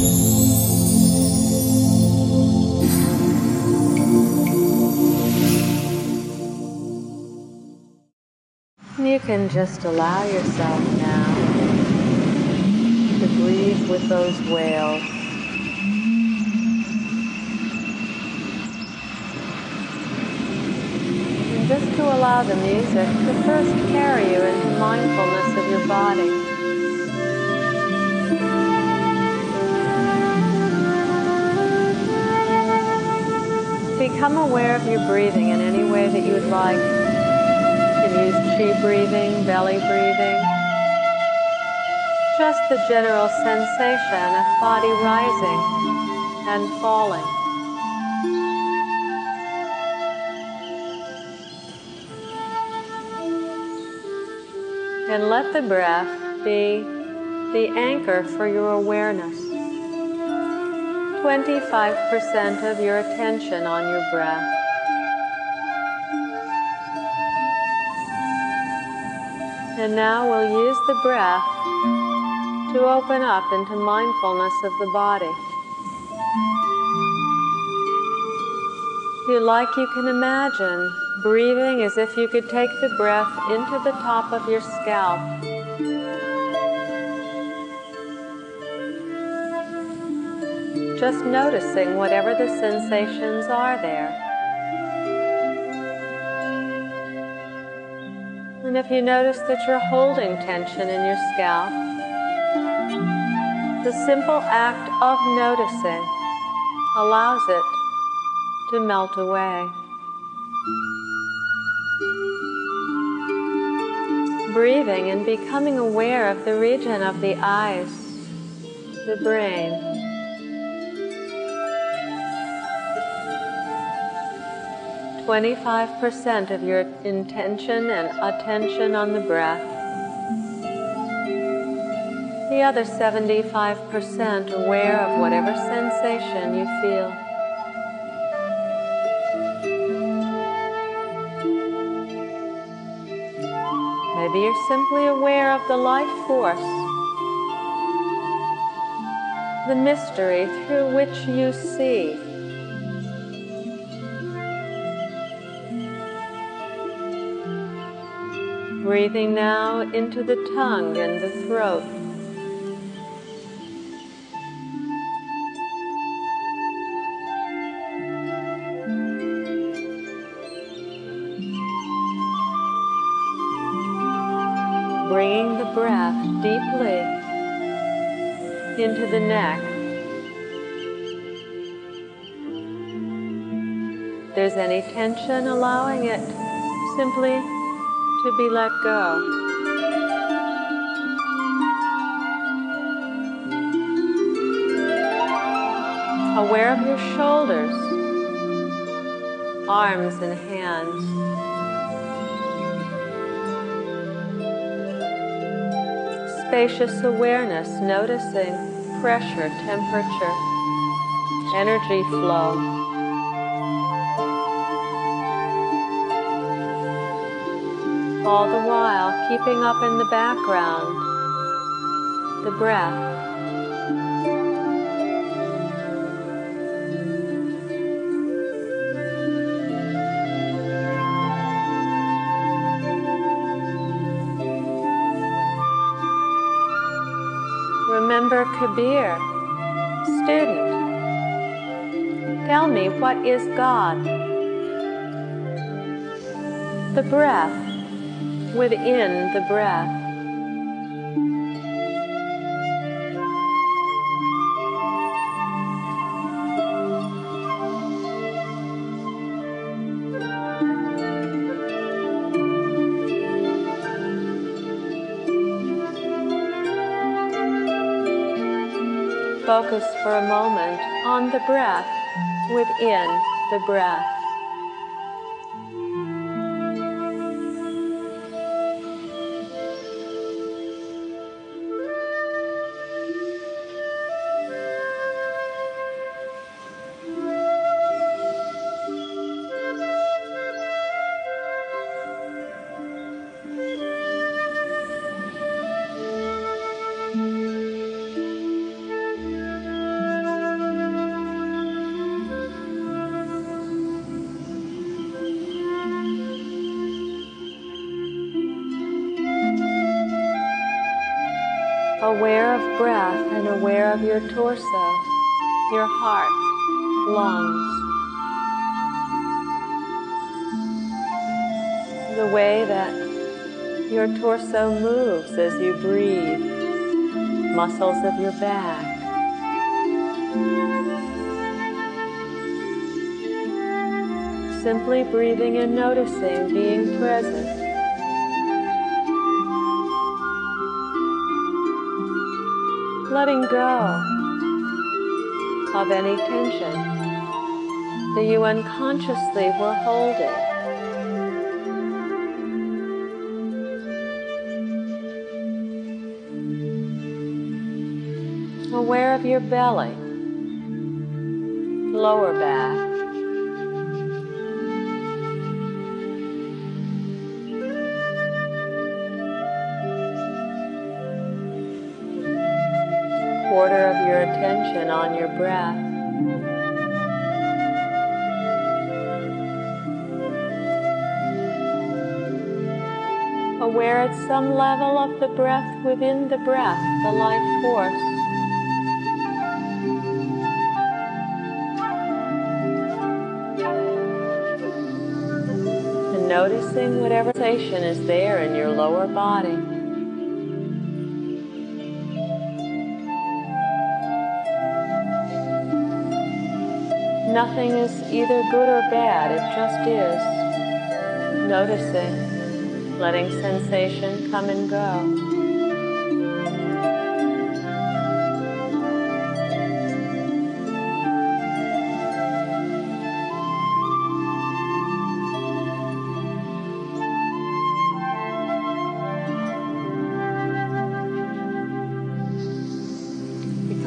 You can just allow yourself now to breathe with those whales. And just to allow the music to first carry you into mindfulness of your body. Become aware of your breathing in any way that you would like can use chi breathing, belly breathing. Just the general sensation of body rising and falling. And let the breath be the anchor for your awareness. 25% of your attention on your breath. And now we'll use the breath to open up into mindfulness of the body. If you like, you can imagine breathing as if you could take the breath into the top of your scalp. Just noticing whatever the sensations are there. And if you notice that you're holding tension in your scalp, the simple act of noticing allows it to melt away. Breathing and becoming aware of the region of the eyes, the brain, 25% of your intention and attention on the breath. The other 75% aware of whatever sensation you feel. Maybe you're simply aware of the life force, the mystery through which you see. Breathing now into the tongue and the throat. Bringing the breath deeply into the neck. There's any tension, allowing it simply to be let go. Aware of your shoulders, arms and hands. Spacious awareness, noticing pressure, temperature, energy flow. All the while keeping up in the background the breath. Remember Kabir, student, tell me what is God? The breath within the breath. Focus for a moment on the breath within the breath. Aware of breath and aware of your torso, your heart, lungs. The way that your torso moves as you breathe, muscles of your back. Simply breathing and noticing, being present. Letting go of any tension that you unconsciously were holding. Aware of your belly, lower back. Quarter of your attention on your breath. Aware at some level of the breath within the breath, the life force. And noticing whatever sensation is there in your lower body. Nothing is either good or bad, it just is. Noticing, letting sensation come and go.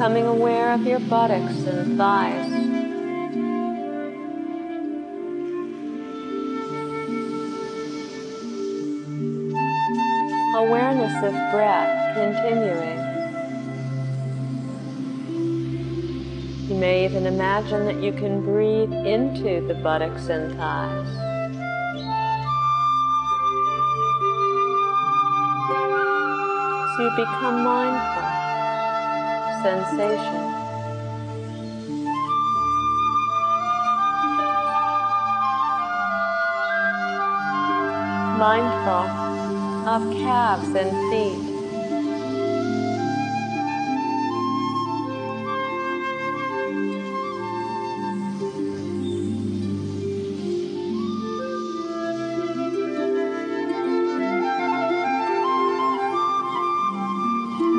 becoming aware of your buttocks and thighs. Of breath continuing. You may even imagine that you can breathe into the buttocks and thighs. So you become mindful, sensation. Mindful of calves and feet.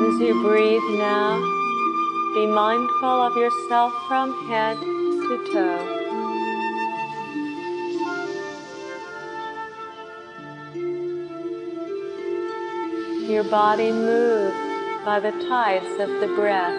As you breathe now, be mindful of yourself from head to toe. Your body move by the tides of the breath.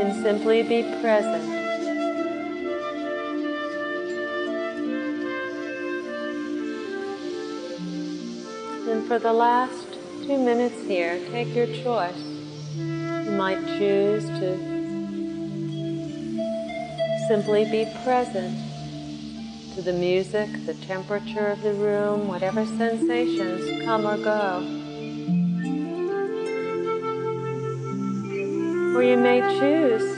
And simply be present. For the last two minutes here, take your choice. You might choose to simply be present to the music, the temperature of the room, whatever sensations come or go. Or you may choose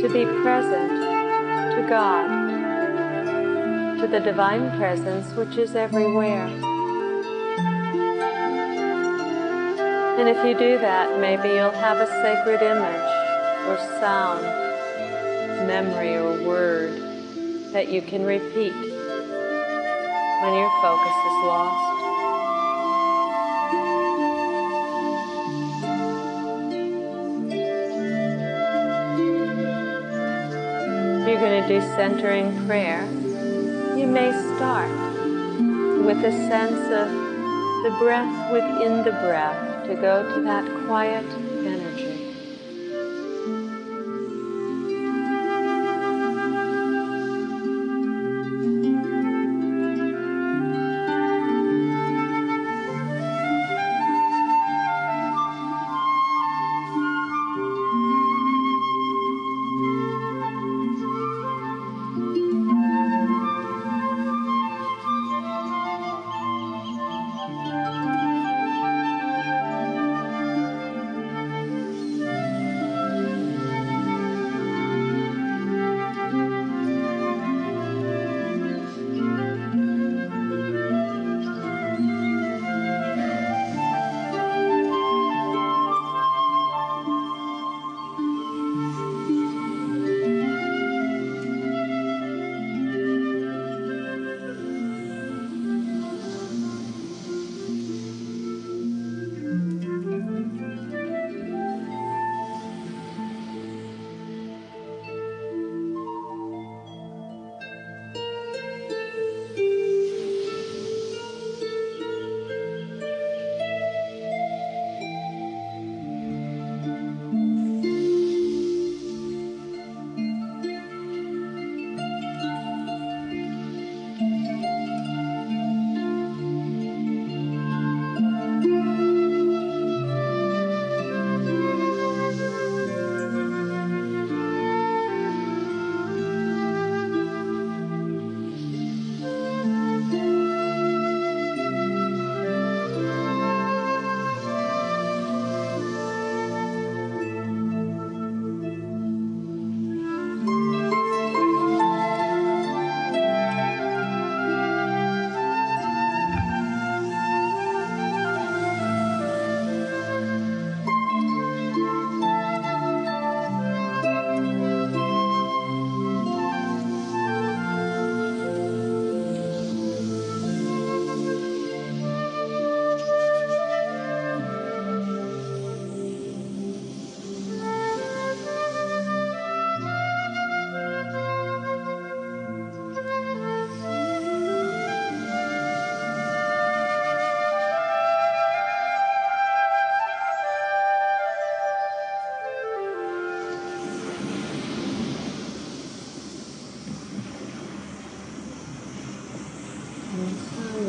to be present to God, to the divine presence which is everywhere. And if you do that, maybe you'll have a sacred image or sound, memory or word that you can repeat when your focus is lost. You're going to do centering prayer. You may start with a sense of the breath within the breath to go to that quiet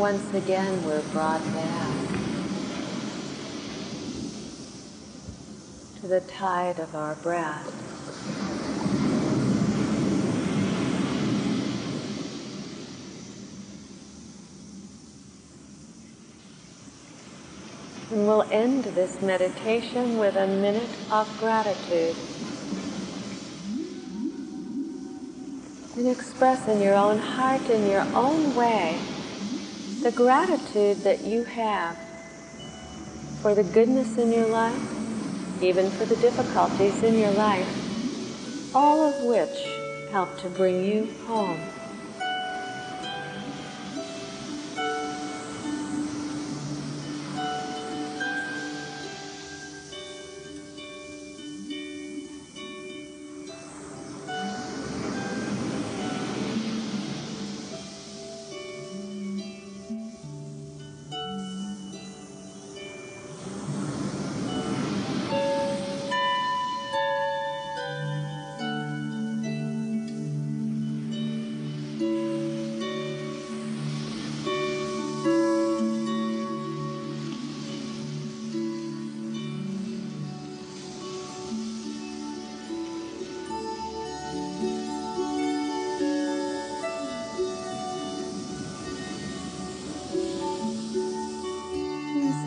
once again we're brought back to the tide of our breath. And we'll end this meditation with a minute of gratitude. And express in your own heart, in your own way, the gratitude that you have for the goodness in your life, even for the difficulties in your life, all of which help to bring you home.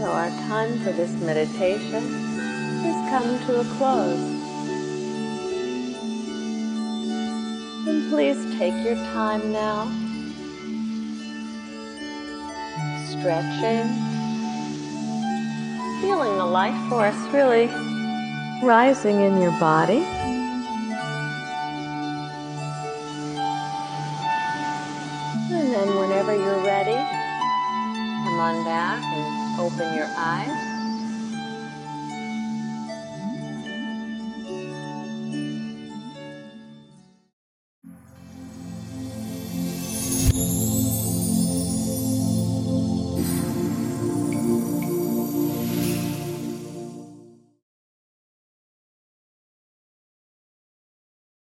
Time for this meditation has come to a close. And please take your time now, stretching, feeling the life force really rising in your body. And then whenever you're ready, come on back and Open your eyes.